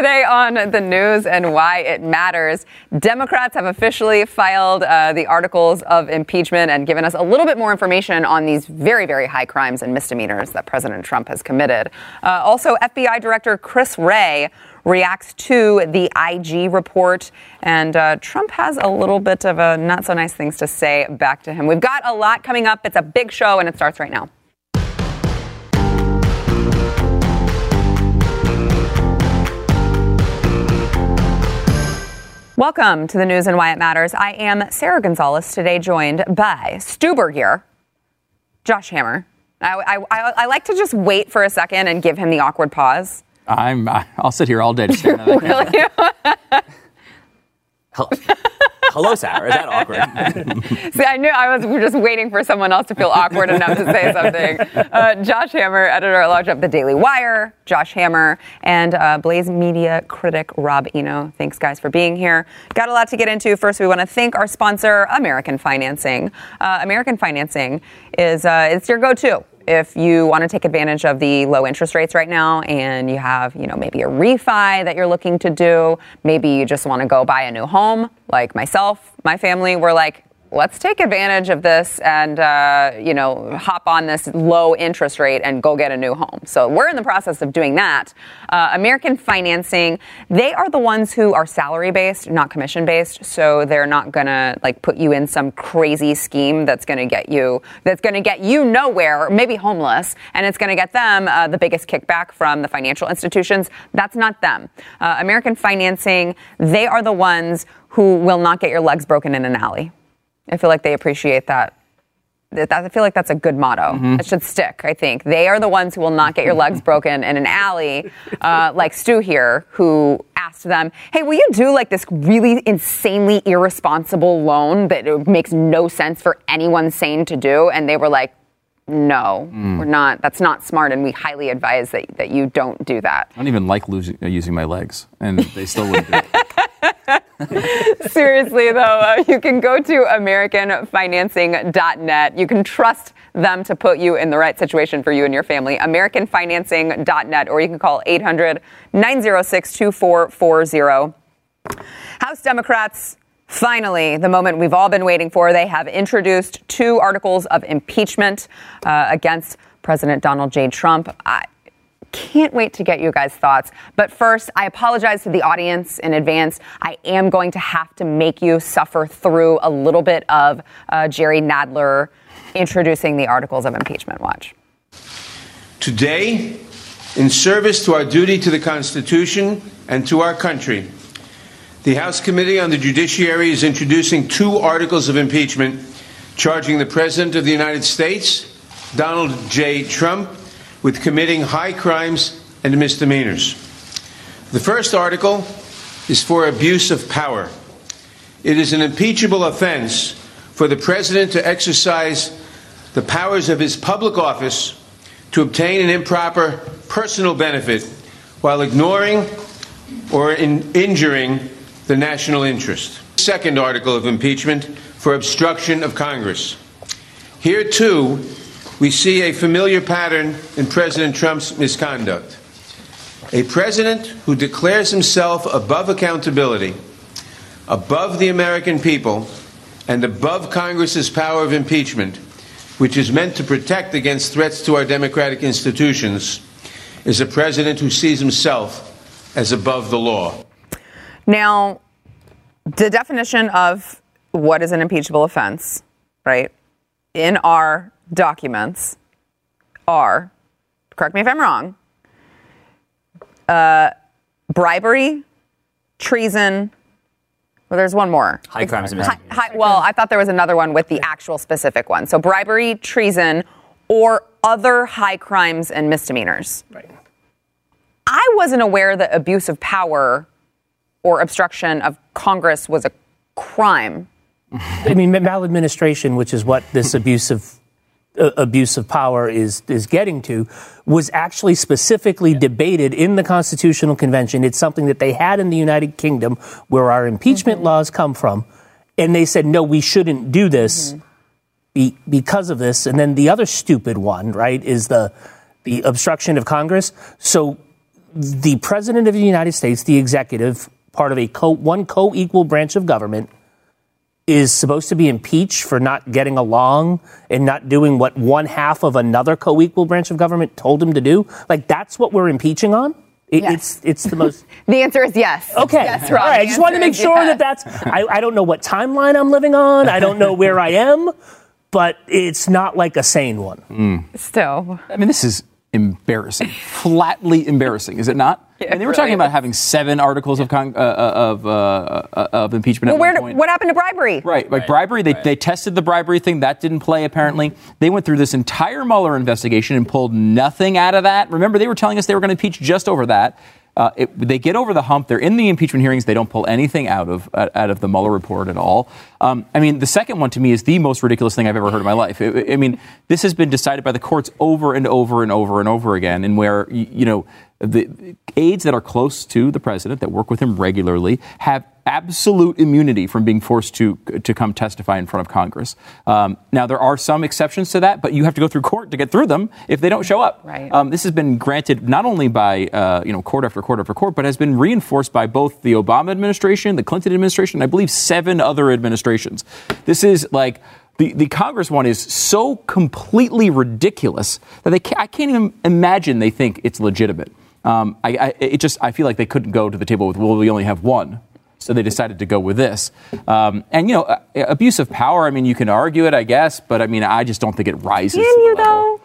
Today on the news and why it matters, Democrats have officially filed uh, the articles of impeachment and given us a little bit more information on these very, very high crimes and misdemeanors that President Trump has committed. Uh, also, FBI Director Chris Wray reacts to the IG report, and uh, Trump has a little bit of a not so nice things to say back to him. We've got a lot coming up. It's a big show, and it starts right now. Welcome to the news and why it matters. I am Sarah Gonzalez, today joined by Stu Burguiere, Josh Hammer. I, I, I, like to just wait for a second and give him the awkward pause. I'm, I'll sit here all day at that Hello, Sarah. Is that awkward? See, I knew I was just waiting for someone else to feel awkward enough to say something. Uh, Josh Hammer, editor at large of The Daily Wire, Josh Hammer, and uh, Blaze Media critic Rob Eno. Thanks, guys, for being here. Got a lot to get into. First, we want to thank our sponsor, American Financing. Uh, American Financing is uh, it's your go-to if you want to take advantage of the low interest rates right now and you have, you know, maybe a refi that you're looking to do, maybe you just want to go buy a new home, like myself, my family, we're like, let's take advantage of this and uh, you know hop on this low interest rate and go get a new home. So we're in the process of doing that. Uh, american financing they are the ones who are salary based not commission based so they're not gonna like put you in some crazy scheme that's gonna get you that's gonna get you nowhere maybe homeless and it's gonna get them uh, the biggest kickback from the financial institutions. That's not them. Uh, american financing they are the ones who will not get your legs broken in an alley I feel like they appreciate that. I feel like that's a good motto. Mm-hmm. It should stick, I think. They are the ones who will not get your legs broken in an alley, uh, like Stu here, who asked them, hey, will you do like this really insanely irresponsible loan that makes no sense for anyone sane to do? And they were like, no, mm. we're not. That's not smart, and we highly advise that, that you don't do that. I don't even like losing, uh, using my legs, and they still wouldn't do it. Seriously, though, uh, you can go to AmericanFinancing.net. You can trust them to put you in the right situation for you and your family. AmericanFinancing.net, or you can call 800 906 2440. House Democrats Finally, the moment we've all been waiting for, they have introduced two articles of impeachment uh, against President Donald J. Trump. I, can't wait to get you guys' thoughts. But first, I apologize to the audience in advance. I am going to have to make you suffer through a little bit of uh, Jerry Nadler introducing the articles of impeachment. Watch. Today, in service to our duty to the Constitution and to our country, the House Committee on the Judiciary is introducing two articles of impeachment charging the President of the United States, Donald J. Trump, with committing high crimes and misdemeanors. The first article is for abuse of power. It is an impeachable offense for the President to exercise the powers of his public office to obtain an improper personal benefit while ignoring or in injuring the national interest. Second article of impeachment for obstruction of Congress. Here, too, we see a familiar pattern in President Trump's misconduct. A president who declares himself above accountability, above the American people, and above Congress's power of impeachment, which is meant to protect against threats to our democratic institutions, is a president who sees himself as above the law. Now, the definition of what is an impeachable offense, right, in our documents are, correct me if I'm wrong, uh, bribery, treason. Well, there's one more. High crimes high, high, Well, I thought there was another one with the actual specific one. So bribery, treason, or other high crimes and misdemeanors. Right. I wasn't aware that abuse of power or obstruction of Congress was a crime. I mean, maladministration, which is what this abuse of uh, abuse of power is is getting to was actually specifically debated in the Constitutional Convention. It's something that they had in the United Kingdom, where our impeachment mm-hmm. laws come from, and they said no, we shouldn't do this mm-hmm. be, because of this. And then the other stupid one, right, is the the obstruction of Congress. So the president of the United States, the executive, part of a co- one co-equal branch of government, is supposed to be impeached for not getting along and not doing what one half of another co-equal branch of government told him to do. Like that's what we're impeaching on. It, Yes. It's it's the most. The answer is yes. Okay. Yes, Rob. All right. I just wanted to make sure yes. that that's. I, I don't know what timeline I'm living on. I don't know where I am, but it's not like a sane one. Hmm. Still. I mean, this is embarrassing, flatly embarrassing, is it not? Yeah, I mean, they were it talking really about having seven articles of con- uh, uh, of uh, uh, of impeachment. Well, at where, one point. what happened to bribery? Right, like bribery. They, they tested the bribery thing. That didn't play, apparently. They went through this entire Mueller investigation and pulled nothing out of that. Remember, they were telling us they were going to impeach just over that. Uh, it, they get over the hump. They're in the impeachment hearings. They don't pull anything out of uh, out of the Mueller report at all. Um, I mean, the second one to me is the most ridiculous thing I've ever heard in my life. I I mean, this has been decided by the courts over and over and over and over again, and where you know the aides that are close to the president that work with him regularly have absolute immunity from being forced to to come testify in front of Congress. Um, now there are some exceptions to that, but you have to go through court to get through them if they don't show up. Right. Um, this has been granted not only by uh, you know court after court after court, but has been reinforced by both the Obama administration, the Clinton administration, and I believe seven other administrations. This is like. The, the Congress one is so completely ridiculous that they can't, I can't even imagine they think it's legitimate. Um, I, I, it just I feel like they couldn't go to the table with well we only have one, so they decided to go with this. Um, and you know uh, abuse of power. I mean you can argue it I guess, but I mean I just don't think it rises. Can to the you, level. though?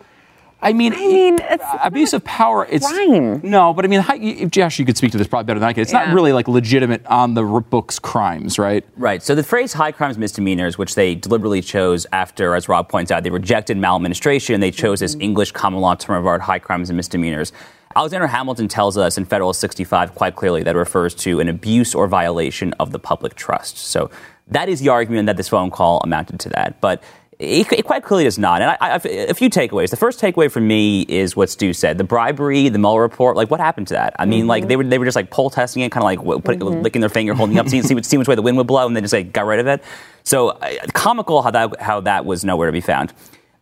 I mean, I mean, it's abuse of power. It's crime. no, but I mean, how, Josh, you could speak to this probably better than I can. It's Yeah. not really like legitimate on the books crimes, right? Right. So the phrase high crimes misdemeanors, which they deliberately chose after, as Rob points out, they rejected maladministration. They chose this English common law term of art, high crimes and misdemeanors. Alexander Hamilton tells us in Federalist 65 quite clearly that it refers to an abuse or violation of the public trust. So that is the argument that this phone call amounted to that. But it, it quite clearly does not. And I, I, a few takeaways. The first takeaway for me is what Stu said: the bribery, the Mueller report. Like, what happened to that? I mean, like they were they were just like poll testing it, kind of like put, licking their finger, holding it up, seeing, see, which- seeing which way the wind would blow, and then just like got rid of it. So uh, comical how that how that was nowhere to be found.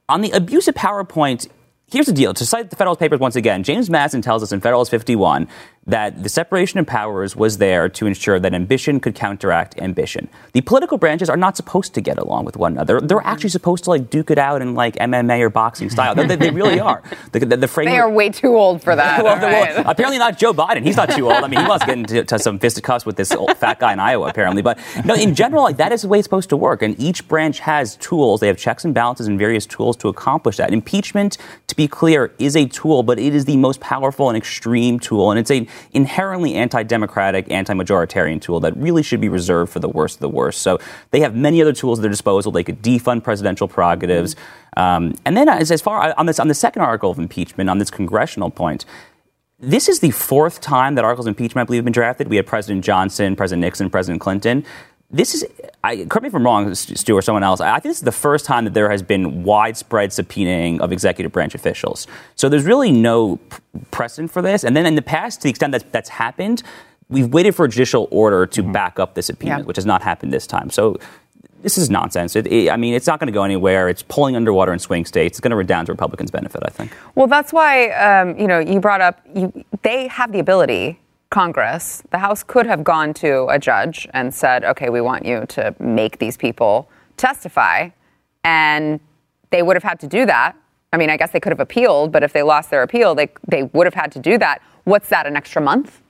On the abuse of power point, here's the deal. To cite the Federalist Papers once again, James Madison tells us in Federalist 51 that the separation of powers was there to ensure that ambition could counteract ambition. The political branches are not supposed to get along with one another. They're actually supposed to like duke it out in like MMA or boxing style. they, they really are. The, the, the framework, They are way too old for that. well, all well, apparently not Joe Biden. He's not too old. I mean, he to get into to some fisticuffs with this old fat guy in Iowa, apparently. But no, in general, like that is the way it's supposed to work. And each branch has tools. They have checks and balances and various tools to accomplish that. Impeachment, to be clear, is a tool, but it is the most powerful and extreme tool, and it's a inherently anti-democratic, anti-majoritarian tool that really should be reserved for the worst of the worst. So they have many other tools at their disposal. They could defund presidential prerogatives. Um, and then, as, as far on this on the second article of impeachment, on this congressional point, this is the fourth time that articles of impeachment, I believe, have been drafted. We had President Johnson, President Nixon, President Clinton. This is, I, correct me if I'm wrong, Stu or someone else. I think this is the first time that there has been widespread subpoenaing of executive branch officials. So there's really no precedent for this. And then in the past, to the extent that that's happened, we've waited for a judicial order to back up the subpoena, Yeah. which has not happened this time. So this is nonsense. It, it- I mean, it's not going to go anywhere. It's pulling underwater in swing states. It's going to redound to Republicans' benefit, I think. Well, that's why um, you know you brought up you, they have the ability. Congress, the House could have gone to a judge and said, "Okay, we want you to make these people testify," and they would have had to do that. I mean, I guess they could have appealed, but if they lost their appeal, they they would have had to do that. What's that? An extra month?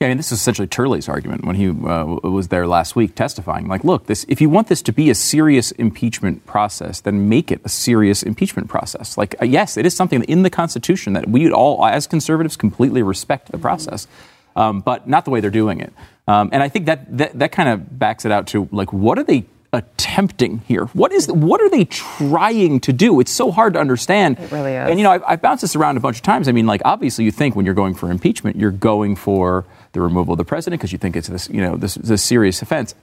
Yeah, I mean, this is essentially Turley's argument when he uh, was there last week testifying. Like, look, this if you want this to be a serious impeachment process, then make it a serious impeachment process. Like, uh, yes, it is something in the Constitution that we all, as conservatives, completely respect the process, um, but not the way they're doing it. Um, and I think that that, that kind of backs it out to like, what are they? attempting here what is what are they trying to do it's so hard to understand It really is. and you know I've, I've bounced this around a bunch of times i mean like obviously you think when you're going for impeachment you're going for the removal of the president because you think it's this, you know, this, this serious offense.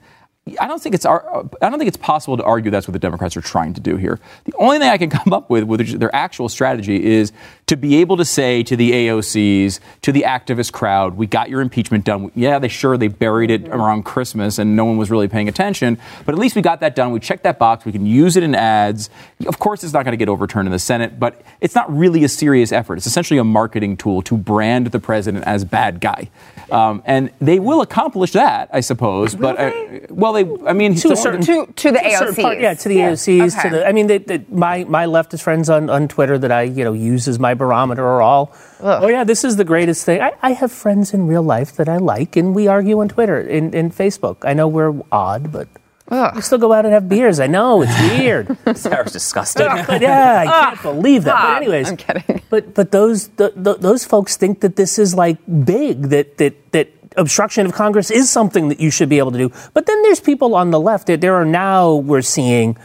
I don't think it's I don't think it's possible to argue that's what the Democrats are trying to do here. The only thing I can come up with with their actual strategy is to be able to say to the AOCs, to the activist crowd, "We got your impeachment done." Yeah, they sure they buried it mm-hmm. around Christmas and no one was really paying attention, but at least we got that done. We checked that box. We can use it in ads. Of course, it's not going to get overturned in the Senate, but it's not really a serious effort. It's essentially a marketing tool to brand the president as bad guy, um, and they will accomplish that, I suppose. But uh, well, they, I mean, to a certain to, to the to AOCs. part, yeah, to the Yeah. AOCs, Okay. to the. I mean, the, the, my my leftist friends on, on Twitter that I you know use as my barometer are all. Oh yeah, this is the greatest thing. I, I have friends in real life that I like, and we argue on Twitter and, and Facebook. I know we're odd, but we still go out and have beers. I know it's weird. Sarah's disgusting. but yeah, I can't believe that. But anyways, I'm kidding. But but those the, the, those folks think that this is like big that that that obstruction of Congress is something that you should be able to do. But then there's people on the left. that There are now we're seeing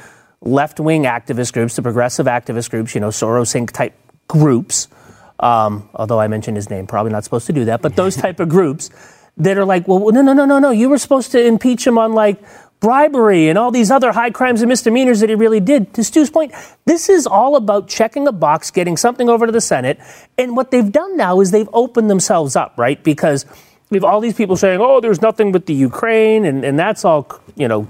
left wing activist groups, the progressive activist groups, you know, Soros Inc. type groups. Um, although I mentioned his name, probably not supposed to do that. But those type of groups that are like, well, no, no, no, no, no. You were supposed to impeach him on like bribery and all these other high crimes and misdemeanors that he really did. To Stu's point, this is all about checking a box, getting something over to the Senate. And what they've done now is they've opened themselves up, right? Because we have all these people saying, oh, there's nothing with the Ukraine, and, and that's all, you know,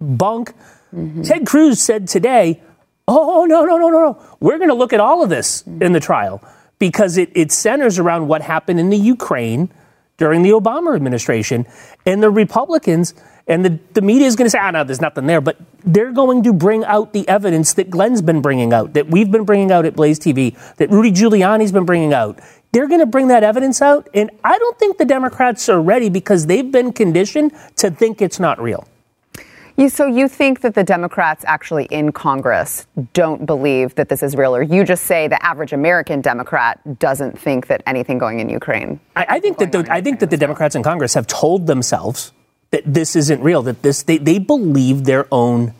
bunk. Mm-hmm. Ted Cruz said today, oh, oh, no, no, no, no, no. We're going to look at all of this mm-hmm. in the trial because it, it centers around what happened in the Ukraine during the Obama administration. And the Republicans and the, the media is going to say, ah, no, there's nothing there. But they're going to bring out the evidence that Glenn's been bringing out, that we've been bringing out at Blaze TV, that Rudy Giuliani's been bringing out. They're going to bring that evidence out. And I don't think the Democrats are ready because they've been conditioned to think it's not real. You, so you think that the Democrats actually in Congress don't believe that this is real, or you just say the average American Democrat doesn't think that anything going in Ukraine? I, I think that the, I think that the Democrats in Congress have told themselves that this isn't real. That this they, they believe their own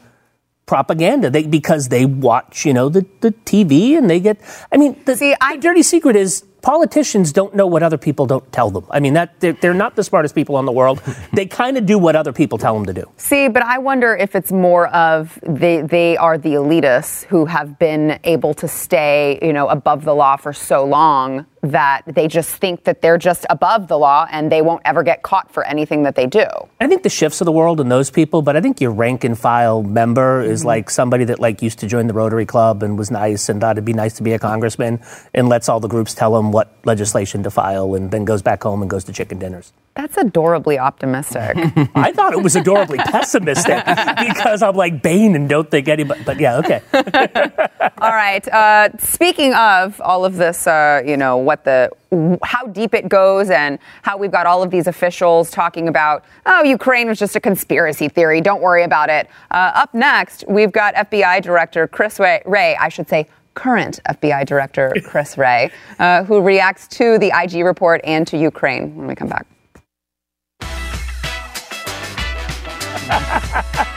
propaganda. They because they watch you know the, the TV and they get. I mean, the, See, I- the dirty secret is politicians don't know what other people don't tell them. I mean that they're, they're not the smartest people in the world. they kind of do what other people tell them to do. See, but I wonder if it's more of they they are the elitists who have been able to stay, you know, above the law for so long that they just think that they're just above the law and they won't ever get caught for anything that they do. I think the Schiffs of the world and those people, but I think your rank and file member is mm-hmm. like somebody that like used to join the Rotary Club and was nice and thought it'd be nice to be a congressman and lets all the groups tell him what legislation to file and then goes back home and goes to chicken dinners. That's adorably optimistic. I thought it was adorably pessimistic because I'm like Bane and don't think anybody. But yeah, okay. all right. Uh, speaking of all of this, uh, you know, what the how deep it goes and how we've got all of these officials talking about, oh, Ukraine was just a conspiracy theory. Don't worry about it. Uh, up next, we've got FBI Director Chris Wray, Wray I should say, current FBI Director Chris Wray, uh, who reacts to the IG report and to Ukraine when we come back.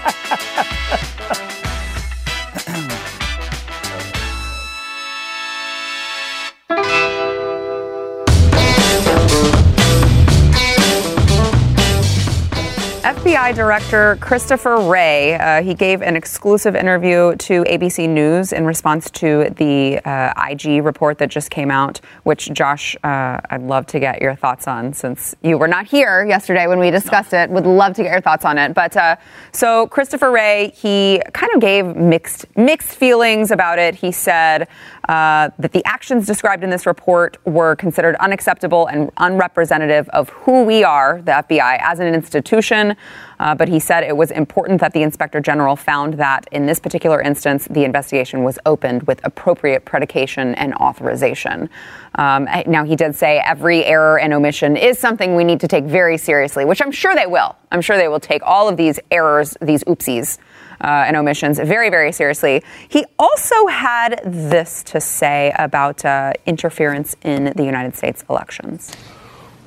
FBI Director Christopher Wray, uh, he gave an exclusive interview to ABC News in response to the uh, IG report that just came out, which, Josh, uh, I'd love to get your thoughts on since you were not here yesterday when we discussed it. Would love to get your thoughts on it. But uh, so Christopher Wray, he kind of gave mixed mixed feelings about it. He said uh, that the actions described in this report were considered unacceptable and unrepresentative of who we are, the FBI, as an institution. Uh, but he said it was important that the inspector general found that in this particular instance, the investigation was opened with appropriate predication and authorization. Um, now, he did say every error and omission is something we need to take very seriously, which I'm sure they will. I'm sure they will take all of these errors, these oopsies. Uh, and omissions very, very seriously. He also had this to say about uh, interference in the United States elections.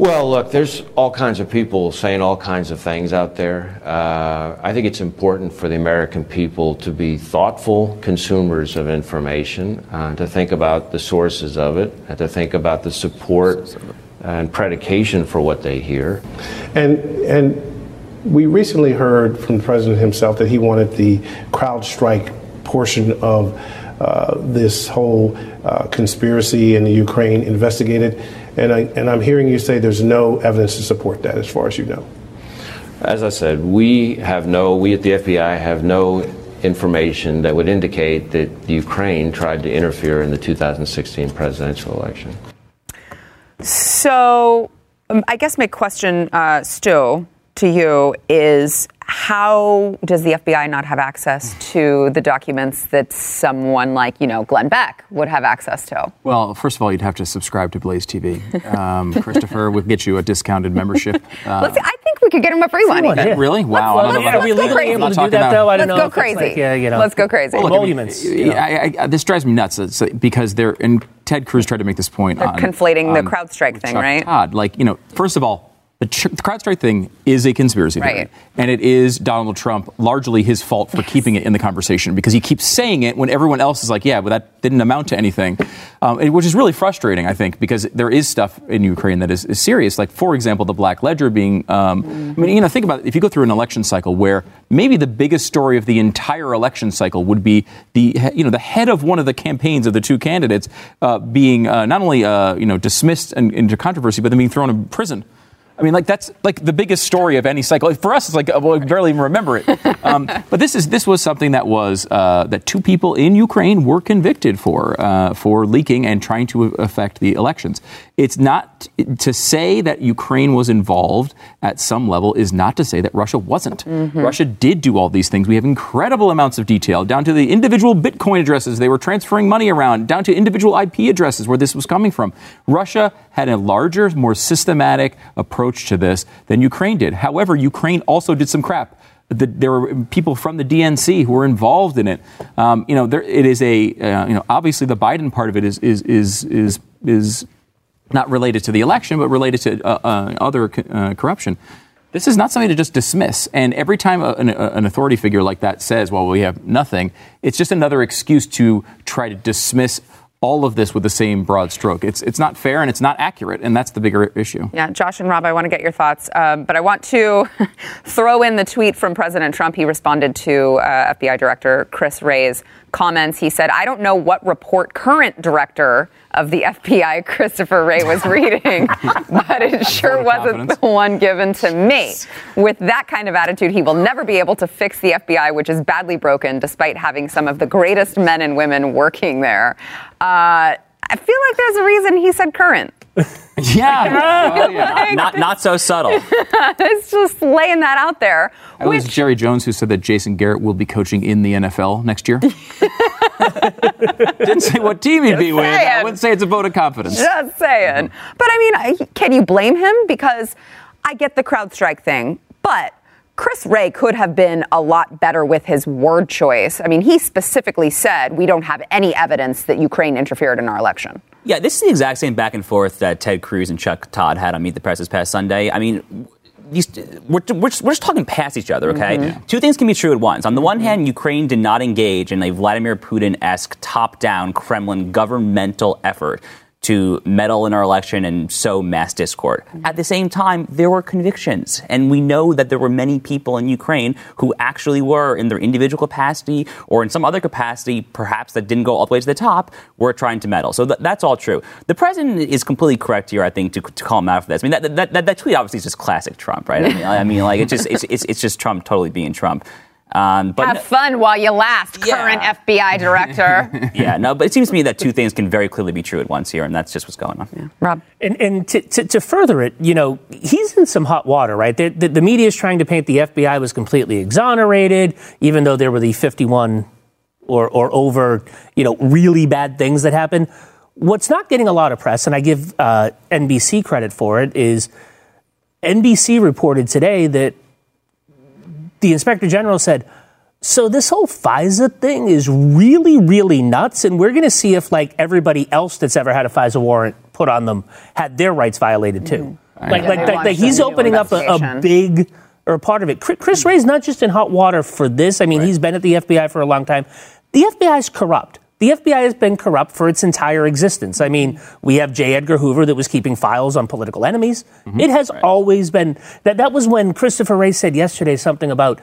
Well, look, there's all kinds of people saying all kinds of things out there. Uh, I think it's important for the American people to be thoughtful consumers of information, uh, to think about the sources of it, and to think about the support and predication for what they hear. And and we recently heard from the president himself that he wanted the CrowdStrike portion of uh, this whole uh, conspiracy in the Ukraine investigated. And, I, and I'm hearing you say there's no evidence to support that, as far as you know. As I said, we have no, we at the FBI have no information that would indicate that Ukraine tried to interfere in the 2016 presidential election. So, um, I guess my question, uh, Stu, to you is how does the FBI not have access to the documents that someone like, you know, Glenn Beck would have access to? Well, first of all, you'd have to subscribe to Blaze TV. Um, Christopher would get you a discounted membership. Uh, Let's see, I think we could get him a free one. one, even. yeah. Really? Wow. Let's- I don't know let's- about Are we go legally crazy. able to not do that, talking though? I don't Let's know. go crazy. Like, yeah, you know. Let's go crazy. Well, look, I mean, Emoluments, you know. I, I, this drives me nuts It's, uh, because they're and Ted Cruz tried to make this point. They're on, conflating the CrowdStrike thing, Chuck right? Todd, like you know, first of all, the, Ch- the CrowdStrike thing is a conspiracy theory, Right. and it is Donald Trump largely his fault for keeping it in the conversation because he keeps saying it when everyone else is like, yeah, but that didn't amount to anything, um, which is really frustrating, I think, because there is stuff in Ukraine that is, is serious. Like, for example, the Black Ledger being, um, I mean, you know, think about it. if you go through an election cycle where maybe the biggest story of the entire election cycle would be the, you know, the head of one of the campaigns of the two candidates uh, being uh, not only, uh, you know, dismissed and, into controversy, but then being thrown in prison. I mean, like that's like the biggest story of any cycle. For us, it's like uh, well, we barely even remember it. Um, but this is this was something that was uh, that two people in Ukraine were convicted for uh, for leaking and trying to affect the elections. It's not to say that Ukraine was involved at some level is not to say that Russia wasn't. Russia did do all these things. We have incredible amounts of detail down to the individual Bitcoin addresses they were transferring money around, down to individual IP addresses where this was coming from. Russia had a larger, more systematic approach to this than Ukraine did. However, Ukraine also did some crap. The, there were people from the DNC who were involved in it. Um, you know, there, it is a uh, you know obviously the Biden part of it is is is is is not related to the election, but related to uh, uh, other uh, corruption. This is not something to just dismiss. And every time a, an, a- an authority figure like that says, well, we have nothing, it's just another excuse to try to dismiss all of this with the same broad stroke. It's, it's not fair and it's not accurate, and that's the bigger issue. Yeah, Josh and Rob, I want to get your thoughts, um, but I want to throw in the tweet from President Trump. He responded to uh, FBI Director Chris Wray's comments. He said, "I don't know what report current director of the FBI Christopher Wray was reading, but it sure wasn't the one given to me." With that kind of attitude, he will never be able to fix the FBI, which is badly broken, despite having some of the greatest men and women working there. Uh, I feel like there's a reason he said current. Yeah. Oh, yeah. Not, not so subtle. it's just laying that out there. It was Jerry Jones who said that Jason Garrett will be coaching in the NFL next year. Didn't say what team he'd be with. I wouldn't say it's a vote of confidence. Just saying. Mm-hmm. But I mean, can you blame him? Because I get the CrowdStrike thing, but Chris Wray could have been a lot better with his word choice. I mean, he specifically said, we don't have any evidence that Ukraine interfered in our election. Yeah, this is the exact same back and forth that Ted Cruz and Chuck Todd had on Meet the Press this past Sunday. I mean, these, we're, we're, just, we're just talking past each other, okay? Mm-hmm. Two things can be true at once. On the one mm-hmm. hand, Ukraine did not engage in a Vladimir Putin esque top down Kremlin governmental effort to meddle in our election and sow mass discord. At the same time, there were convictions, and we know that there were many people in Ukraine who actually were, in their individual capacity or in some other capacity, perhaps that didn't go all the way to the top, were trying to meddle. So th- that's all true. The president is completely correct here, I think, to, to call him out for this. I mean, that, that, that, that tweet obviously is just classic Trump, right? I mean, I mean like it's just it's, it's, it's just Trump totally being Trump. Um, but Have fun while you last, Yeah. current FBI director. yeah, no, but it seems to me that two things can very clearly be true at once here, and that's just what's going on. Yeah. Rob. And, and to, to, to further it, you know, he's in some hot water, right? The, the, the media is trying to paint the FBI was completely exonerated, even though there were the 51 or, or over, you know, really bad things that happened. What's not getting a lot of press, and I give uh, NBC credit for it, is NBC reported today that the inspector general said, so this whole FISA thing is really, really nuts, and we're going to see if like everybody else that's ever had a FISA warrant put on them had their rights violated too. Like, Yeah, like, they like, like he's them to do opening up a, a big or a part of it. Chris, Chris Wray's not just in hot water for this. I mean, he's been at the FBI for a long time. The FBI is corrupt. The FBI has been corrupt for its entire existence. I mean, we have J. Edgar Hoover that was keeping files on political enemies. Mm-hmm. It has always been that. That was when Christopher Wray said yesterday something about,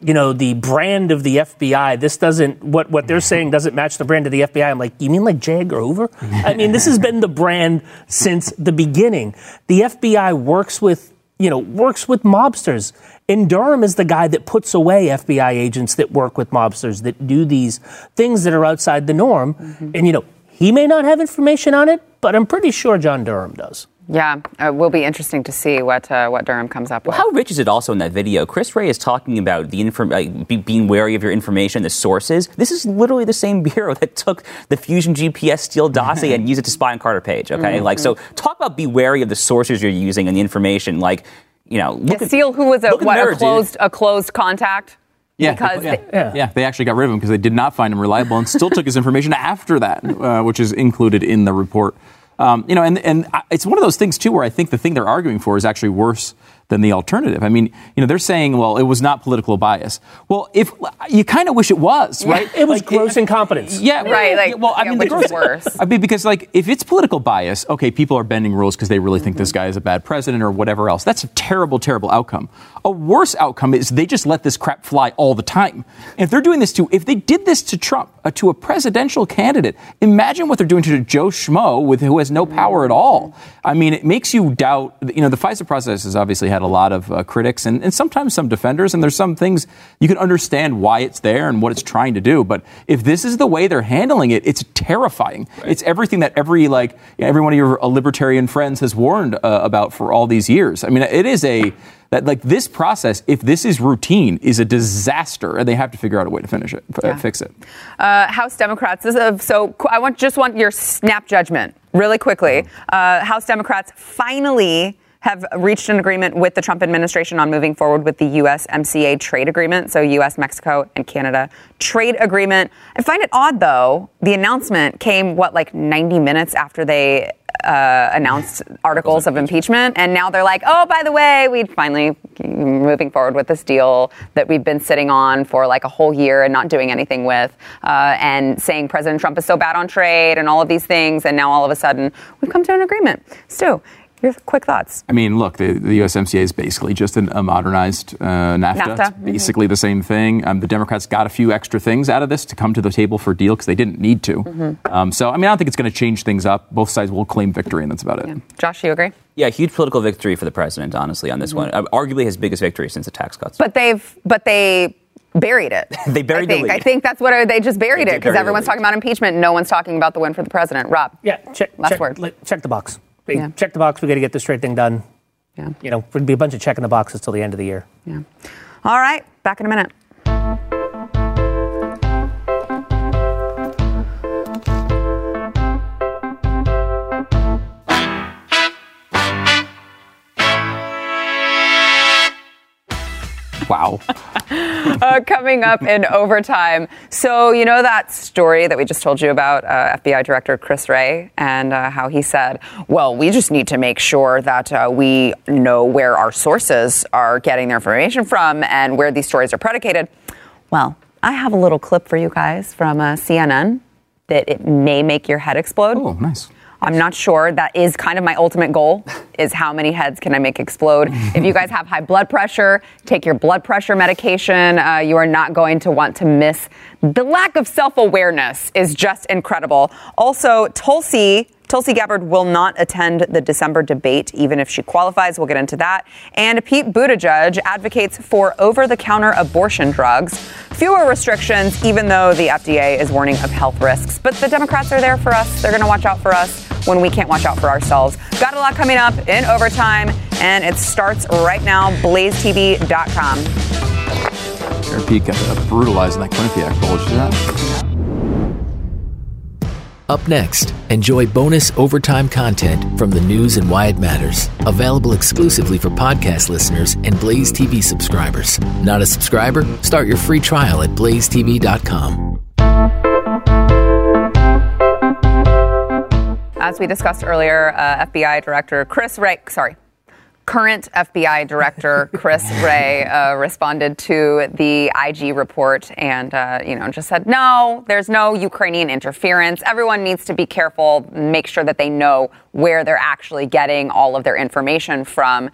you know, the brand of the FBI. This doesn't what what they're saying doesn't match the brand of the FBI. I'm like, you mean like J. Edgar Hoover? I mean, this has been the brand since the beginning. The FBI works with you know, works with mobsters. And Durham is the guy that puts away FBI agents that work with mobsters, that do these things that are outside the norm. And, you know, he may not have information on it, but I'm pretty sure John Durham does. Yeah, it will be interesting to see what uh, what Durham comes up with. How rich is it also in that video? Chris Wray is talking about the inform- like, be- being wary of your information, the sources. This is literally the same bureau that took the Fusion GPS Steele dossier and used it to spy on Carter Page. Okay, Mm-hmm. like so, talk about be wary of the sources you're using and the information. Like, you know, look Yeah, at Steele, who was a, look in the what, mirror, a dude. closed a closed contact. Yeah, because yeah, they- yeah. They actually got rid of him because they did not find him reliable and still took his information after that, uh, which is included in the report. Um, you know, and and I- it's one of those things too where I think the thing they're arguing for is actually worse than the alternative. I mean, you know, they're saying, well, it was not political bias. Well, if you kind of wish it was, right? It was Like, gross incompetence. Yeah, Right, yeah, like, well, I yeah, mean, which the is gross- worse. I mean, because like if it's political bias, okay, people are bending rules because they really think Mm-hmm. this guy is a bad president or whatever else. That's a terrible, terrible outcome. A worse outcome is they just let this crap fly all the time. And if they're doing this to, if they did this to Trump, uh, to a presidential candidate, imagine what they're doing to Joe Schmo with who has no power at all. I mean, it makes you doubt. You know, the FISA process has obviously had a lot of uh, critics and, and sometimes some defenders, and there's some things you can understand why it's there and what it's trying to do. But if this is the way they're handling it, it's terrifying. It's everything that every like every one of your uh, libertarian friends has warned uh, about for all these years. I mean, it is a that like this process, if this is routine, is a disaster, and they have to figure out a way to finish it, f- Yeah. fix it. Uh, House Democrats. This is, so I want just want your snap judgment really quickly. Uh, House Democrats finally have reached an agreement with the Trump administration on moving forward with the USMCA trade agreement, so U.S., Mexico, and Canada trade agreement. I find it odd, though. The announcement came what like 90 minutes after they uh, announced articles of impeachment, and now they're like, oh, by the way, we finally moving forward with this deal that we've been sitting on for like a whole year and not doing anything with, uh, and saying President Trump is so bad on trade and all of these things, and now all of a sudden we've come to an agreement. Stu, your quick thoughts. I mean, look, the, the USMCA is basically just an, a modernized uh, NAFTA. NAFTA, It's basically the same thing. Um, the Democrats got a few extra things out of this to come to the table for a deal because they didn't need to. Mm-hmm. Um, so, I mean, I don't think it's going to change things up. Both sides will claim victory, and that's about it. Josh, you agree? Yeah, huge political victory for the president, honestly, on this one. Uh, arguably his biggest victory since the tax cuts. But they've, but they buried it. They buried I the think. lead. I think that's what they just buried They it because everyone's talking about impeachment. No one's talking about the win for the president. Rob. Yeah, check, Last check, word. check the box. Hey, Yeah. Check the box. We got to get this straight thing done. Yeah. You know, there'd be a bunch of checking the boxes till the end of the year. Yeah. All right. Back in a minute. Wow. uh, coming up in overtime. So, you know that story that we just told you about uh, FBI Director Chris Wray and uh, how he said, well, we just need to make sure that uh, we know where our sources are getting their information from and where these stories are predicated. Well, I have a little clip for you guys from uh, CNN that it may make your head explode. oh, nice. I'm not sure. That is kind of my ultimate goal is how many heads can I make explode. if you guys have high blood pressure, take your blood pressure medication. Uh, you are not going to want to miss. The lack of self-awareness is just incredible. Also, Tulsi Tulsi Gabbard will not attend the December debate, even if she qualifies. We'll get into that. And Pete Buttigieg advocates for over the counter abortion drugs, fewer restrictions, even though the FDA is warning of health risks. But the Democrats are there for us. They're going to watch out for us when we can't watch out for ourselves. Got a lot coming up in overtime, and it starts right now. BlazeTV.com. Pete got brutalized in that Quinnipiac Bowl. Did you that? Up next, enjoy bonus overtime content from the news and why it matters. Available exclusively for podcast listeners and Blaze TV subscribers. Not a subscriber? Start your free trial at blazetv.com. As we discussed earlier, uh, FBI Director Chris Wray, sorry, current FBI director Chris Wray uh, responded to the IG report and uh, you know just said no, there's no Ukrainian interference. Everyone needs to be careful, make sure that they know where they're actually getting all of their information from.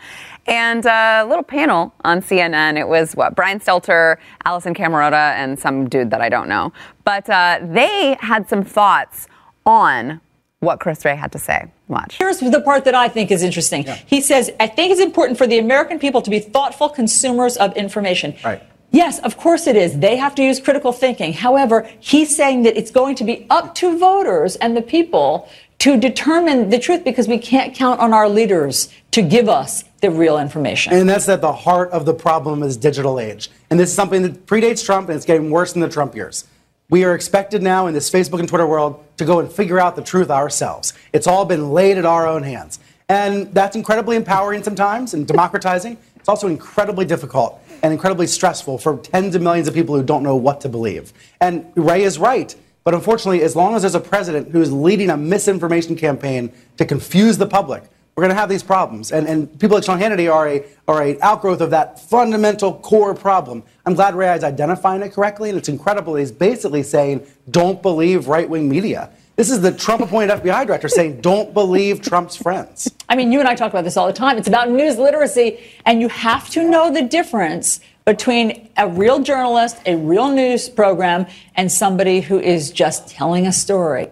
And uh, a little panel on CNN. It was what Brian Stelter, Alisyn Camerota, and some dude that I don't know. But uh, they had some thoughts on what Chris Wray had to say. Watch. Here's the part that I think is interesting. Yeah. He says, I think it's important for the American people to be thoughtful consumers of information. Right. Yes, of course it is. They have to use critical thinking. However, he's saying that it's going to be up to voters and the people to determine the truth because we can't count on our leaders to give us the real information. And that's at the heart of the problem this digital age. And this is something that predates Trump and it's getting worse in the Trump years. We are expected now in this Facebook and Twitter world to go and figure out the truth ourselves. It's all been laid at our own hands. And that's incredibly empowering sometimes and democratizing. It's also incredibly difficult and incredibly stressful for tens of millions of people who don't know what to believe. And Wray is right. But unfortunately, as long as there's a president who is leading a misinformation campaign to confuse the public, we're going to have these problems. And, and people like Sean Hannity are a, are a outgrowth of that fundamental core problem. I'm glad Wray is identifying it correctly, and it's incredible. He's basically saying, don't believe right wing media. This is the Trump appointed FBI director saying, don't believe Trump's friends. I mean, you and I talk about this all the time. It's about news literacy, and you have to know the difference between a real journalist, a real news program, and somebody who is just telling a story.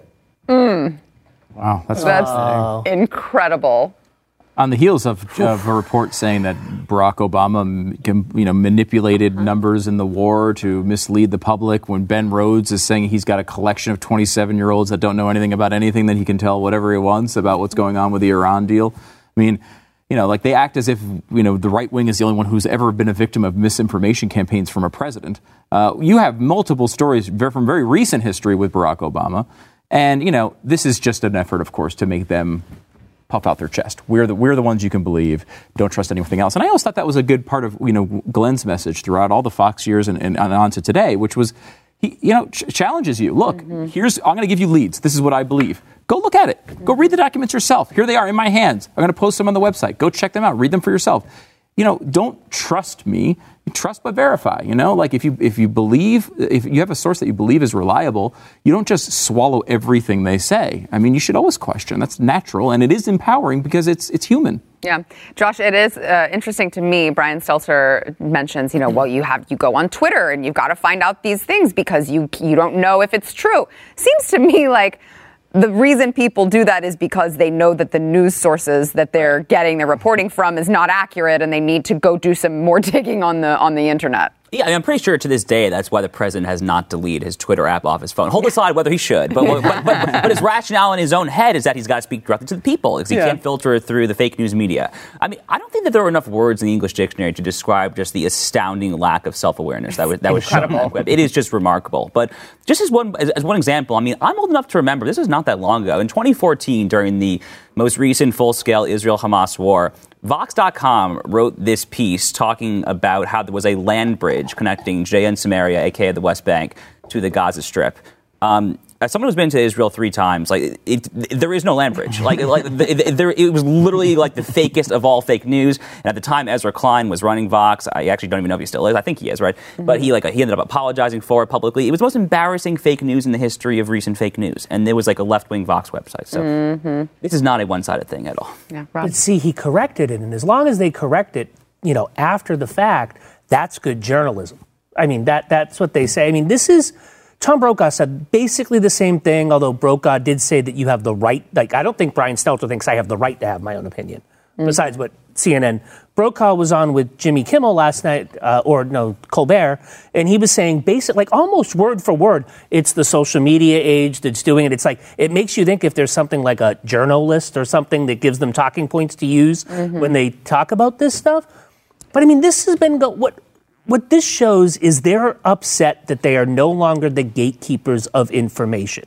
Mm. Wow, that's, that's incredible. On the heels of, of, a report saying that Barack Obama, you know, manipulated uh-huh. numbers in the war to mislead the public, when Ben Rhodes is saying he's got a collection of 27-year-olds that don't know anything about anything, that he can tell whatever he wants about what's going on with the Iran deal. I mean, you know, like they act as if you know the right wing is the only one who's ever been a victim of misinformation campaigns from a president. Uh, you have multiple stories from very recent history with Barack Obama and, you know, this is just an effort, of course, to make them puff out their chest. We're the, we're the ones you can believe. Don't trust anything else. And I always thought that was a good part of, you know, Glenn's message throughout all the Fox years and, and, on to today, which was, he, you know, ch- challenges you. Look, mm-hmm. here's, I'm going to give you leads. This is what I believe. Go look at it. Mm-hmm. Go read the documents yourself. Here they are in my hands. I'm going to post them on the website. Go check them out. Read them for yourself. You know, don't trust me trust but verify you know like if you if you believe if you have a source that you believe is reliable you don't just swallow everything they say i mean you should always question that's natural and it is empowering because it's it's human yeah, Josh, it is uh, interesting to me. Brian Stelter mentions, you know, well, you have you go on Twitter and you've got to find out these things because you you don't know if it's true. Seems to me like the reason people do that is because they know that the news sources that they're getting their reporting from is not accurate and they need to go do some more digging on the on the internet. Yeah, I am pretty sure to this day that's why the president has not deleted his Twitter app off his phone. Hold aside whether he should, but, but, but, but, his rationale in his own head is that he's got to speak directly to the people because he yeah. can't filter through the fake news media. I mean, I don't think that there are enough words in the English dictionary to describe just the astounding lack of self awareness that was that was shown. It is just remarkable. But just as one as, as one example, I mean, I'm old enough to remember this was not that long ago. In 2014, during the most recent full scale Israel Hamas war, Vox.com wrote this piece talking about how there was a land bridge connecting Judea and Samaria, aka the West Bank, to the Gaza Strip. Um, as someone who's been to Israel three times, like it, it, there is no land bridge. Like, like the, there, it was literally like the fakest of all fake news. And at the time, Ezra Klein was running Vox. I actually don't even know if he still is. I think he is, right? Mm-hmm. But he like he ended up apologizing for it publicly. It was the most embarrassing fake news in the history of recent fake news, and there was like a left wing Vox website. So mm-hmm. this is not a one sided thing at all. Yeah, Rob. But see, he corrected it, and as long as they correct it, you know, after the fact, that's good journalism. I mean, that that's what they say. I mean, this is Tom Brokaw said basically the same thing, although Brokaw did say that you have the right. Like, I don't think Brian Stelter thinks I have the right to have my own opinion. Mm-hmm. Besides what CNN, Brokaw was on with Jimmy Kimmel last night, uh, or no, Colbert, and he was saying basic, like almost word for word, it's the social media age that's doing it. It's like, it makes you think if there's something like a journalist or something that gives them talking points to use mm-hmm. when they talk about this stuff. But I mean, this has been, go- what, what this shows is they're upset that they are no longer the gatekeepers of information.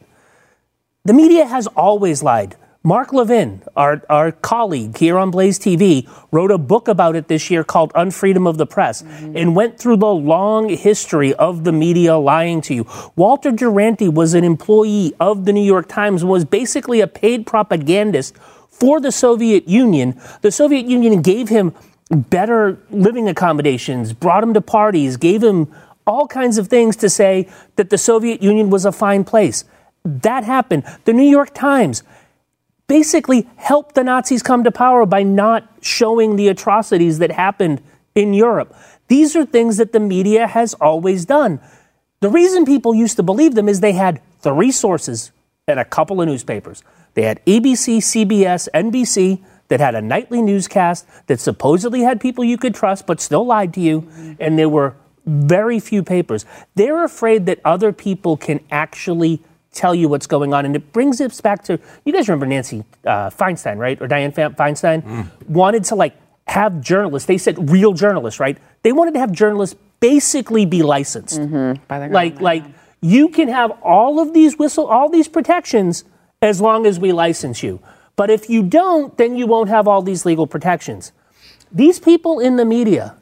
The media has always lied. Mark Levin, our, our colleague here on Blaze TV, wrote a book about it this year called Unfreedom of the Press mm-hmm. and went through the long history of the media lying to you. Walter Duranty was an employee of the New York Times, was basically a paid propagandist for the Soviet Union. The Soviet Union gave him better living accommodations, brought him to parties, gave him all kinds of things to say that the Soviet Union was a fine place. That happened. The New York Times basically helped the Nazis come to power by not showing the atrocities that happened in Europe. These are things that the media has always done. The reason people used to believe them is they had three sources and a couple of newspapers. They had ABC, CBS, NBC that had a nightly newscast that supposedly had people you could trust but still lied to you, mm-hmm. and there were very few papers. They're afraid that other people can actually tell you what's going on. And it brings us back to you guys remember Nancy uh, Feinstein, right? Or Dianne Feinstein mm. wanted to like have journalists. They said real journalists, right? They wanted to have journalists basically be licensed. Mm-hmm. By the Like, like you can have all of these whistle, all these protections as long as we license you. But if you don't, then you won't have all these legal protections. These people in the media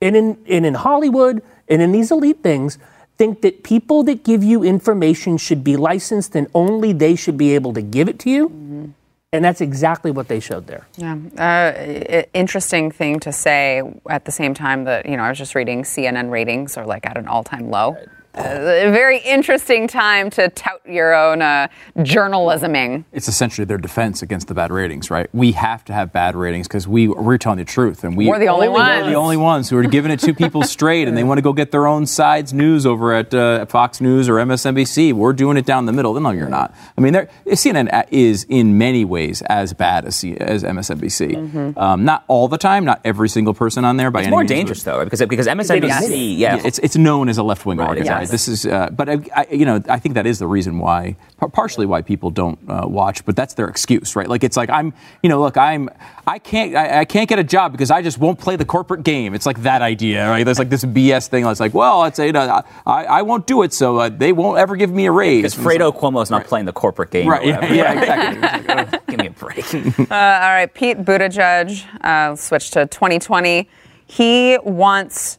and in, and in Hollywood and in these elite things think that people that give you information should be licensed and only they should be able to give it to you. And that's exactly what they showed there. Yeah, uh, interesting thing to say at the same time that you know I was just reading CNN ratings are like at an all-time low. Uh, a very interesting time to tout your own uh, journalisming. It's essentially their defense against the bad ratings, right? We have to have bad ratings because we we're telling the truth, and we We're the only We're ones. the only ones who are giving it to people straight, and they want to go get their own side's news over at uh, Fox News or MSNBC. We're doing it down the middle. No, you're not. I mean, CNN is in many ways as bad as as MSNBC. Um, not all the time, not every single person on there. By It's any more dangerous though, because because MSNBC, yeah, it's it's known as a left wing Right, organization. Yes. This is, uh, but I, I, you know, I think that is the reason why, partially why people don't uh, watch. But that's their excuse, right? Like it's like I'm, you know, look, I'm, I can't, I, I can't get a job because I just won't play the corporate game. It's like that idea, right? There's like this BS thing. It's like, well, I'd you know, I, I won't do it, so uh, they won't ever give me a raise. because Fredo Cuomo's not playing the corporate game. Right? Yeah, yeah, exactly. Give me a break. Uh, all right, Pete Buttigieg, uh, switch to 2020. He wants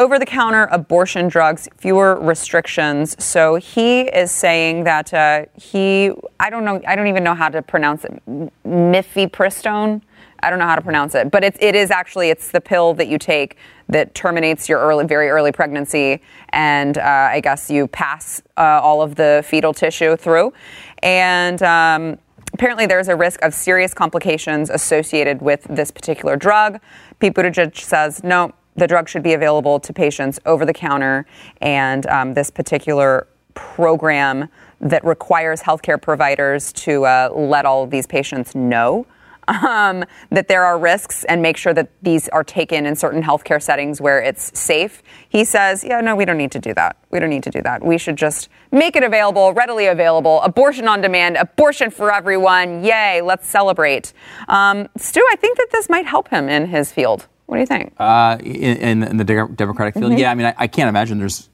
over the counter abortion drugs, fewer restrictions. So he is saying that uh, he, I don't know, I don't even know how to pronounce it, mifepristone. I don't know how to pronounce it, but it's, it is actually, it's the pill that you take that terminates your early, very early pregnancy. And uh, I guess you pass uh, all of the fetal tissue through. And, um, Apparently, there's a risk of serious complications associated with this particular drug. Pete Buttigieg says no, the drug should be available to patients over the counter, and um, this particular program that requires healthcare providers to uh, let all of these patients know um, that there are risks and make sure that these are taken in certain healthcare settings where it's safe. He says, yeah, no, we don't need to do that. We don't need to do that. We should just make it available, readily available, abortion on demand, abortion for everyone. Yay, let's celebrate. Um, Stu, I think that this might help him in his field. What do you think? Uh, in, in the De- Democratic field, Mhm. yeah. I mean, I, I can't imagine there's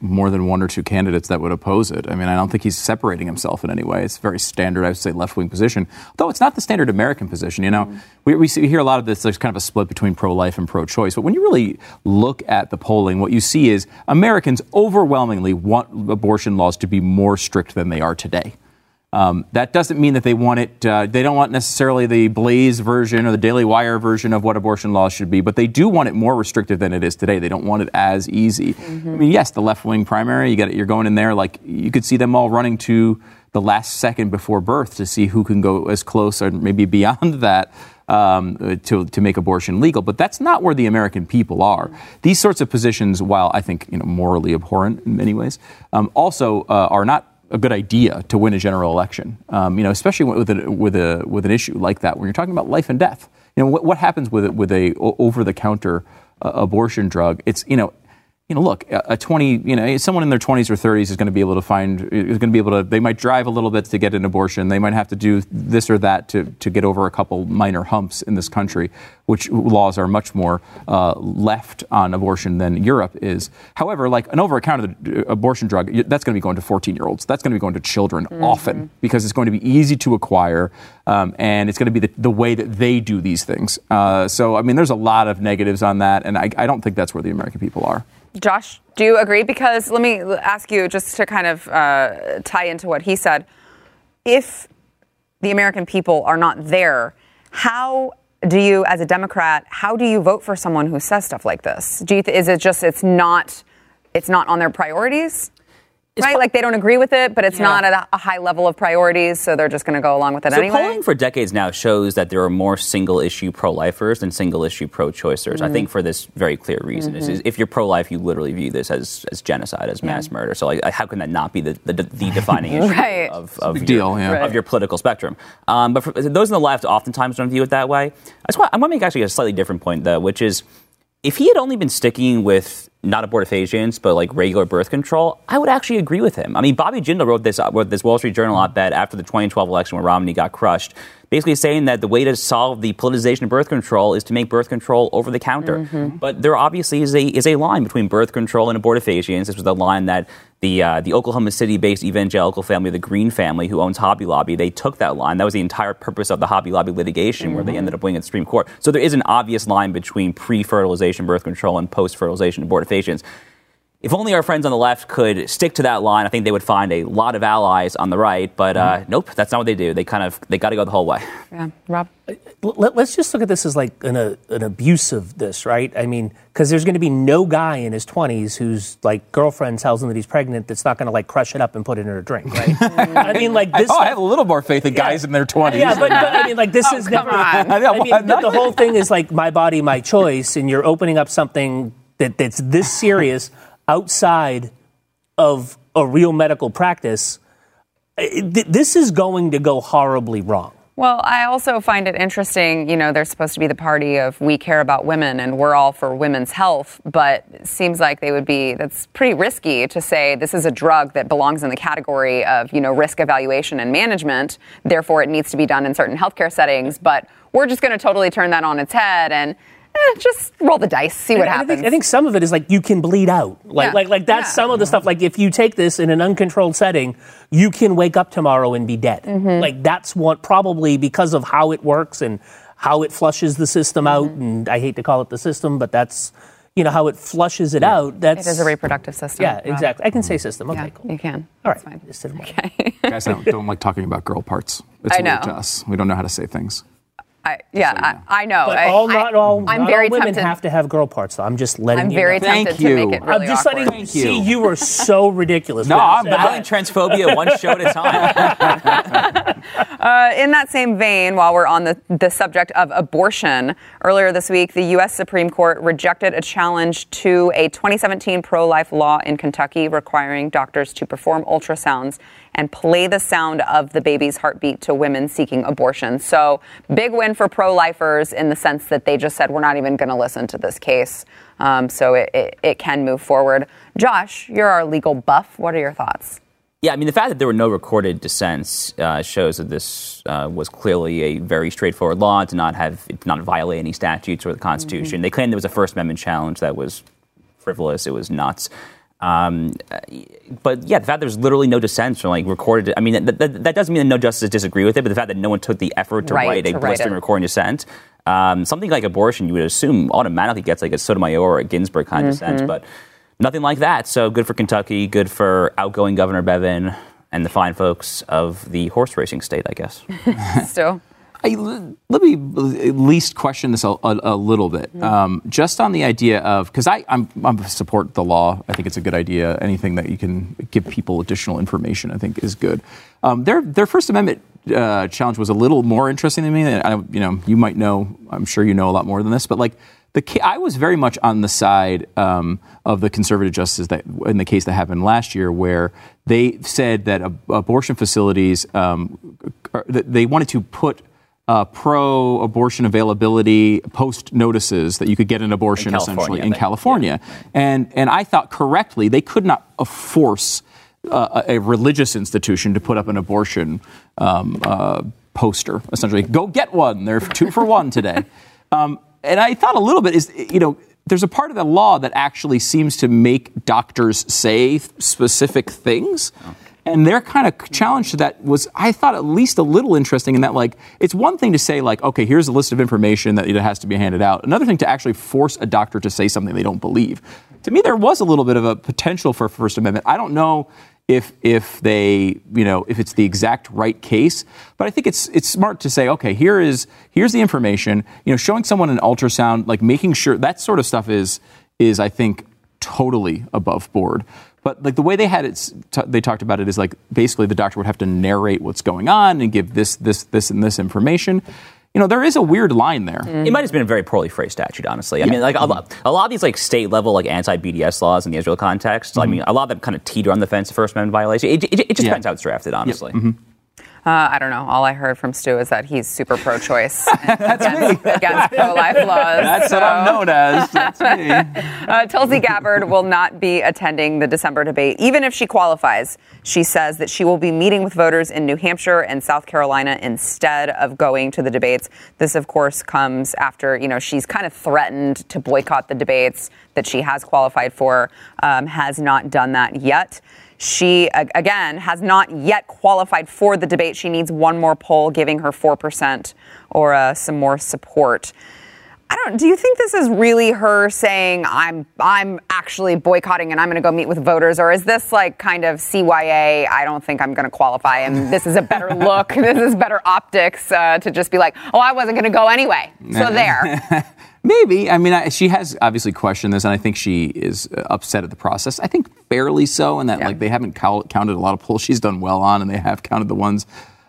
more than one or two candidates that would oppose it. I mean, I don't think he's separating himself in any way. It's a very standard, I would say, left wing position. Though it's not the standard American position. You know, we, we, see, we hear a lot of this. There's kind of a split between pro life and pro choice. But when you really look at the polling, what you see is Americans overwhelmingly want abortion laws to be more strict than they are today. Um, that doesn't mean that they want it. Uh, they don't want necessarily the Blaze version or the Daily Wire version of what abortion laws should be, but they do want it more restrictive than it is today. They don't want it as easy. I mean, yes, the left wing primary, you got it, you're going in there like you could see them all running to the last second before birth to see who can go as close or maybe beyond that. Um, to, to make abortion legal, but that's not where the American people are. These sorts of positions, while I think you know morally abhorrent in many ways, um, also uh, are not a good idea to win a general election. Um, you know, especially with a, with a with an issue like that when you're talking about life and death. You know, what, what happens with with a over the counter uh, abortion drug? It's you know. You know, look, a a 20, you know, someone in their 20s or 30s is going to be able to find, is going to be able to, they might drive a little bit to get an abortion. They might have to do this or that to, to get over a couple minor humps in this country, which laws are much more uh, left on abortion than Europe is. However, like an over counter abortion drug, that's going to be going to 14 year olds. That's going to be going to children often because it's going to be easy to acquire um, and it's going to be the, the way that they do these things. Uh, so, I mean, there's a lot of negatives on that, and I, I don't think that's where the American people are. Josh, do you agree? Because let me ask you just to kind of uh, tie into what he said. If the American people are not there, how do you, as a Democrat, how do you vote for someone who says stuff like this? Th- is it just it's not it's not on their priorities? Right, like they don't agree with it, but it's Yeah. not at a, a high level of priorities, so they're just going to go along with it So anyway. polling for decades now shows that there are more single issue pro-lifers than single issue pro-choicers. I Mhm. think for this very clear reason is, Mhm. is if you're pro-life, you literally view this as, as genocide, as mass murder. So like, how can that not be the, the, the defining issue Right. of, of your, deal, yeah. of Right. your political spectrum? Um, but for those on the left, oftentimes don't view it that way. I just want, I want to make actually a slightly different point though, which is if he had only been sticking with not abortifacients, but like regular birth control, I would actually agree with him. I mean, Bobby Jindal wrote this wrote this Wall Street Journal op-ed after the 2012 election when Romney got crushed, basically saying that the way to solve the politicization of birth control is to make birth control over the counter. Mm-hmm. But there obviously is a is a line between birth control and abortifacients. This was the line that the uh, the Oklahoma City-based evangelical family, the Green family, who owns Hobby Lobby, they took that line. That was the entire purpose of the Hobby Lobby litigation, where they ended up winning at the Supreme Court. So there is an obvious line between pre-fertilization birth control and post-fertilization abortifacients. If only our friends on the left could stick to that line, I think they would find a lot of allies on the right. But uh, nope, that's not what they do. They kind of they got to go the whole way. Yeah, Rob. Let, us just look at this as like an, a, an abuse of this, right? I mean, because there's going to be no guy in his 20s whose like girlfriend tells him that he's pregnant that's not going to like crush it up and put it in a drink, right? I mean, like this. oh, I have a little more faith in guys in their 20s. Yeah, but, but I mean, like this Oh, is come never. on. I mean, I'm the, the whole thing is like my body, my choice, and you're opening up something that, that's this serious outside of a real medical practice. Eh, th- This is going to go horribly wrong. Well, I also find it interesting. You know, they're supposed to be the party of we care about women and we're all for women's health, but it seems like they would be, that's pretty risky to say this is a drug that belongs in the category of, you know, risk evaluation and management. Therefore, it needs to be done in certain healthcare settings, but we're just going to totally turn that on its head and eh, just roll the dice, see what I- I happens. think, I think some of it is like you can bleed out. Like, Yeah. like, like that's Yeah. some of the stuff. Like if you take this in an uncontrolled setting, you can wake up tomorrow and be dead. Mm-hmm. Like that's what probably because of how it works and how it flushes the system out. Mm-hmm. And I hate to call it the system, but that's you know how it flushes it out. That's it is a reproductive system. yeah, Rob. exactly. I can say system. Okay, Yeah, cool. you can. All right. That's right. fine. Just didn't want- Guys don't, don't like talking about girl parts. It's I weird know. to us. We don't know how to say things. I, yeah, I, I know. But I, all I- not all. I'm not very all women tempted. have to have girl parts, though. I'm just letting I'm you very know. Thank tempted to make it really I'm just awkward. letting you see you are so ridiculous. No, I'm battling. Battling transphobia one show at a time. Uh, in that same vein, while we're on the, the subject of abortion, earlier this week, the U.S. Supreme Court rejected a challenge to a 2017 pro life law in Kentucky requiring doctors to perform ultrasounds and play the sound of the baby's heartbeat to women seeking abortion. So, big win for pro lifers in the sense that they just said, we're not even going to listen to this case. Um, so, it, it, it can move forward. Josh, you're our legal buff. What are your thoughts? Yeah, I mean, the fact that there were no recorded dissents uh, shows that this uh, was clearly a very straightforward law, to not have it did not violate any statutes or the Constitution. They claimed there was a First Amendment challenge that was frivolous. It was nuts. Um, but yeah, the fact there's literally no dissent from like recorded. I mean, that, that, that doesn't mean that no justices disagree with it, but the fact that no one took the effort to Right, write a to write blistering recording dissent. Um, something like abortion, you would assume automatically gets like a Sotomayor or a Ginsburg kind of Mm-hmm. dissent, but nothing like that. So good for Kentucky, good for outgoing Governor Bevin and the fine folks of the horse racing state, I guess. Still. I, let me at least question this a, a, a little bit, um, just on the idea of because I I'm, I'm support the law. I think it's a good idea. Anything that you can give people additional information, I think, is good. Um, their their First Amendment uh, challenge was a little more interesting to me. I, you know, you might know. I'm sure you know a lot more than this, but like the I was very much on the side um, of the conservative justices that in the case that happened last year, where they said that ab- abortion facilities um, they wanted to put uh, pro abortion availability post notices that you could get an abortion In essentially in think. California. And, and I thought correctly, they could not force uh, a a religious institution to put up an abortion um, uh, poster, essentially. Go get one. They're two for one today. Um, and I thought a little bit is, you know, there's a part of the law that actually seems to make doctors say specific things. And their kind of challenge to that was, I thought, at least a little interesting in that, like, it's one thing to say, like, okay, here's a list of information that has to be handed out. Another thing to actually force a doctor to say something they don't believe. To me, there was a little bit of a potential for First Amendment. I don't know if if they you know if it's the exact right case. But I think it's it's smart to say, okay, here is here's the information. You know, showing someone an ultrasound, like making sure that sort of stuff is is I think totally above board. But like the way they had it, t- they talked about it is like basically the doctor would have to narrate what's going on and give this, this, this, and this information. You know, there is a weird line there. It might have been a very poorly phrased statute, honestly. I mean, like a, lot, mm-hmm. a lot of these like state level like anti BDS laws in the Israel context. I mm-hmm. mean, a lot of them kind of teeter on the fence of First Amendment violation. It, it, it just Yeah. depends how it's drafted, honestly. Mm-hmm. Uh, I don't know. All I heard from Stu is that he's super pro-choice and against, against pro-life laws. That's what I'm known as. That's me. Uh, Tulsi Gabbard will not be attending the December debate, even if she qualifies. She says that she will be meeting with voters in New Hampshire and South Carolina instead of going to the debates. This, of course, comes after you know she's kind of threatened to boycott the debates that she has qualified for, um, has not done that yet. She, again, has not yet qualified for the debate. She needs one more poll giving her 4% or uh, some more support. I don't. Do you think this is really her saying I'm I'm actually boycotting and I'm going to go meet with voters, or is this like kind of CYA? I don't think I'm going to qualify, and this is a better look. this is better optics uh, to just be like, oh, I wasn't going to go anyway. So there. Maybe. I mean, I, she has obviously questioned this, and I think she is uh, upset at the process. I think fairly so, in that Yeah. like they haven't cou- counted a lot of polls she's done well on, and they have counted the ones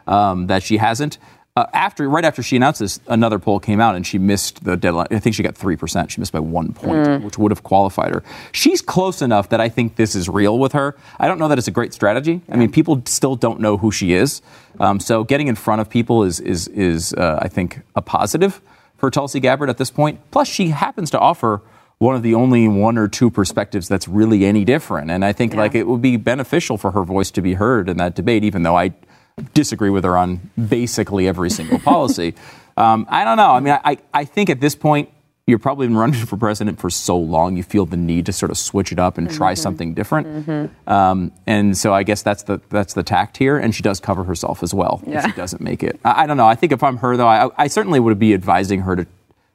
um, that she hasn't. Uh, after right after she announced this, another poll came out, and she missed the deadline. I think she got three percent. She missed by one point, which would have qualified her. She's close enough that I think this is real with her. I don't know that it's a great strategy. I mean, people still don't know who she is, um, so getting in front of people is is is uh, I think a positive for Tulsi Gabbard at this point. Plus, she happens to offer one of the only one or two perspectives that's really any different. And I think like it would be beneficial for her voice to be heard in that debate, even though I disagree with her on basically every single policy. Um, I don't know. I mean, I, I think at this point, you're probably been running for president for so long, you feel the need to sort of switch it up and try something different. Um, and so I guess that's the that's the tact here. And she does cover herself as well if she doesn't make it. I, I don't know. I think if I'm her though, I, I certainly would be advising her to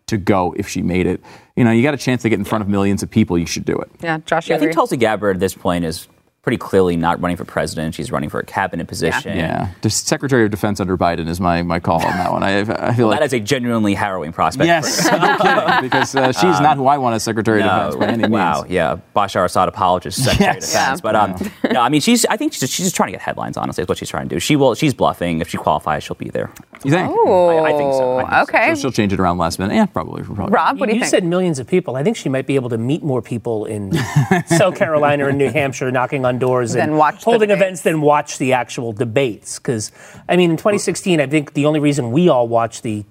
to go if she made it. You know, you got a chance to get in front of millions of people, you should do it. Yeah, Josh. Yeah, I think? Tulsi Gabbard at this point is pretty clearly not running for president. She's running for a cabinet position. Yeah, the Secretary of Defense under Biden is my, my call on that one. I, I feel like That is a genuinely harrowing prospect. yes, for no kidding, because uh, she's not who I want as Secretary of Defense by any means. Wow, yeah, Bashar Assad apologist, Secretary Yes. of Defense. Yeah. But um, no, I mean, she's. I think she's just, she's just trying to get headlines. Honestly, is what she's trying to do. She will. She's bluffing. If she qualifies, she'll be there. You think? Oh, I- I think so. I think okay. So she'll change it around last minute. Yeah, probably. probably. Rob, what do you, you think? said millions of people. I think she might be able to meet more people in South Carolina and New Hampshire, knocking on doors Than and watch holding debates. events than watch the actual debates. Because I mean, in 2016, I think the only reason we all watched the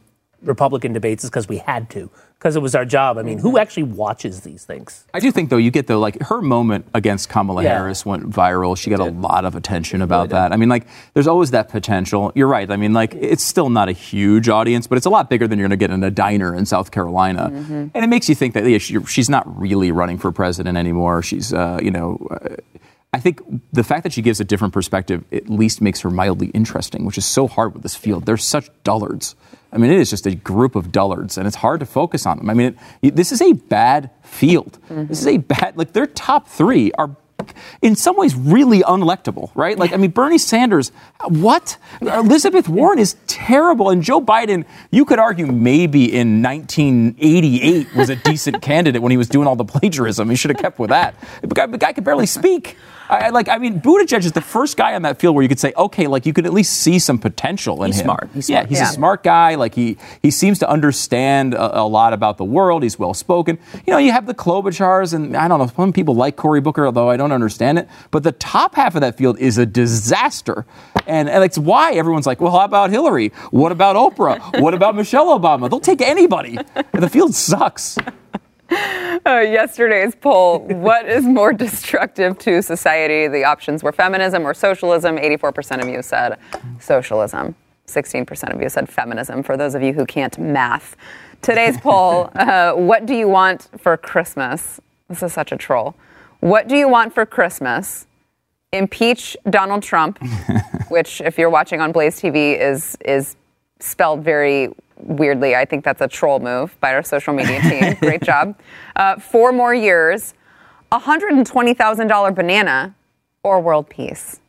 Republican debates is because we had to, because it was our job. I mean, Mm-hmm. who actually watches these things? I do think though you get the like her moment against Kamala Yeah. Harris went viral. She got a lot of attention about that. I mean, like there's always that potential. You're right. I mean, like it's still not a huge audience, but it's a lot bigger than you're going to get in a diner in South Carolina, and it makes you think that yeah, she, she's not really running for president anymore. She's uh, you know. Uh, I think the fact that she gives a different perspective at least makes her mildly interesting, which is so hard with this field. They're such dullards. I mean, it is just a group of dullards, and it's hard to focus on them. I mean, it, this is a bad field. Mm-hmm. This is a bad, like, their top three are in some ways really unelectable, right? Like, I mean, Bernie Sanders, what? Elizabeth Warren is terrible, and Joe Biden, you could argue maybe in 1988 was a decent candidate when he was doing all the plagiarism. He should have kept with that. The guy, the guy could barely speak. I, like, I mean, Buttigieg is the first guy on that field where you could say, okay, like you could at least see some potential in He's him. smart. He's yeah, smart. he's Yeah. a smart guy. Like he he seems to understand a, a lot about the world. He's well spoken. You know, you have the Klobuchars, and I don't know. Some people like Cory Booker, although I don't understand it. But the top half of that field is a disaster, and, and it's why everyone's like, well, how about Hillary? What about Oprah? What about Michelle Obama? They'll take anybody. The field sucks. Uh, yesterday's poll What is more destructive to society? The options were feminism or socialism. 84% of you said socialism. 16% of you said feminism, for those of you who can't math. Today's poll uh, What do you want for Christmas? This is such a troll. What do you want for Christmas? Impeach Donald Trump, which, if you're watching on Blaze TV, is, is spelled very weirdly. I think that's a troll move by our social media team. Great job. Uh, four more years, $120,000 banana, or world peace?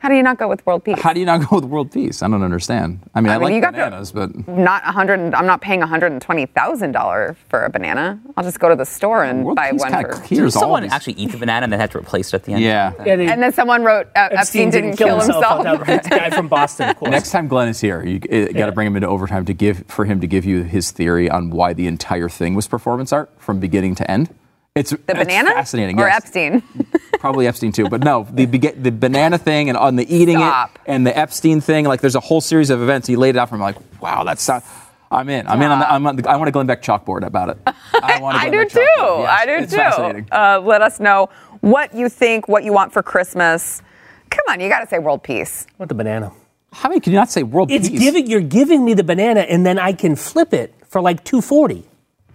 How do you not go with world peace? How do you not go with world peace? I don't understand. I mean, I, I mean, you like got to- bananas, but not a hundred. I'm not paying one hundred and twenty thousand dollars for a banana. I'll just go to the store and world buy peace one kind for. of clears Someone actually eat the banana and then had to replace it at the end. Yeah. Yeah, they- And then someone wrote uh, Epstein, didn't, kill himself. That guy from Boston, of course. Next time Glenn is here, you got to bring him into overtime to give for him to give you his theory on why the entire thing was performance art from beginning to end. It's the it's banana fascinating. or yes. Epstein? probably Epstein too. But no, the the banana thing and on the eating Stop. it and the Epstein thing. Like there's a whole series of events. He laid it out for me. Like wow, that's not. I'm in. I'm in. On the, I'm on the, I want a Glenn Beck chalkboard about it. I, want a I Glenn do Beck too. Yes, I do it's too. Fascinating. Uh, let us know what you think, what you want for Christmas. Come on, you got to say world peace. What the banana? How many can you not say world It's peace? giving you're giving me the banana, and then I can flip it for like two forty.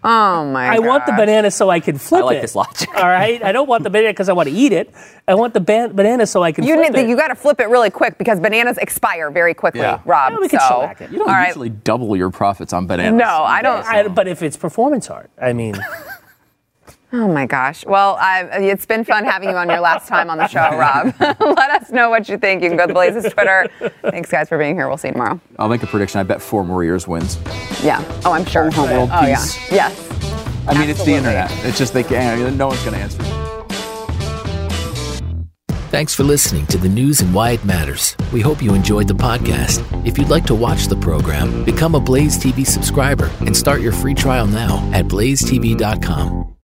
Oh my! I want the banana so I can flip it. I like it. this logic. All right, I don't want the banana because I want to eat it. I want the ban- banana so I can You flip need, it. you got to flip it really quick because bananas expire very quickly, Yeah. Rob. Yeah, we can so, it. you don't all right. usually double your profits on bananas. No, I don't. I, but if it's performance art, I mean, Oh my gosh. Well, I, it's been fun having you on your last time on the show, Rob. Let us know what you think. You can go to Blaze's Twitter. Thanks, guys, for being here. We'll see you tomorrow. I'll make a prediction. I bet four more years wins. Yeah. Oh, I'm sure. Over world oh, peace. yeah. Yes. I mean, it's the internet. It's just they can't. No one's going to answer. Thanks for listening to the news and why it matters. We hope you enjoyed the podcast. If you'd like to watch the program, become a Blaze TV subscriber and start your free trial now at blazetv.com.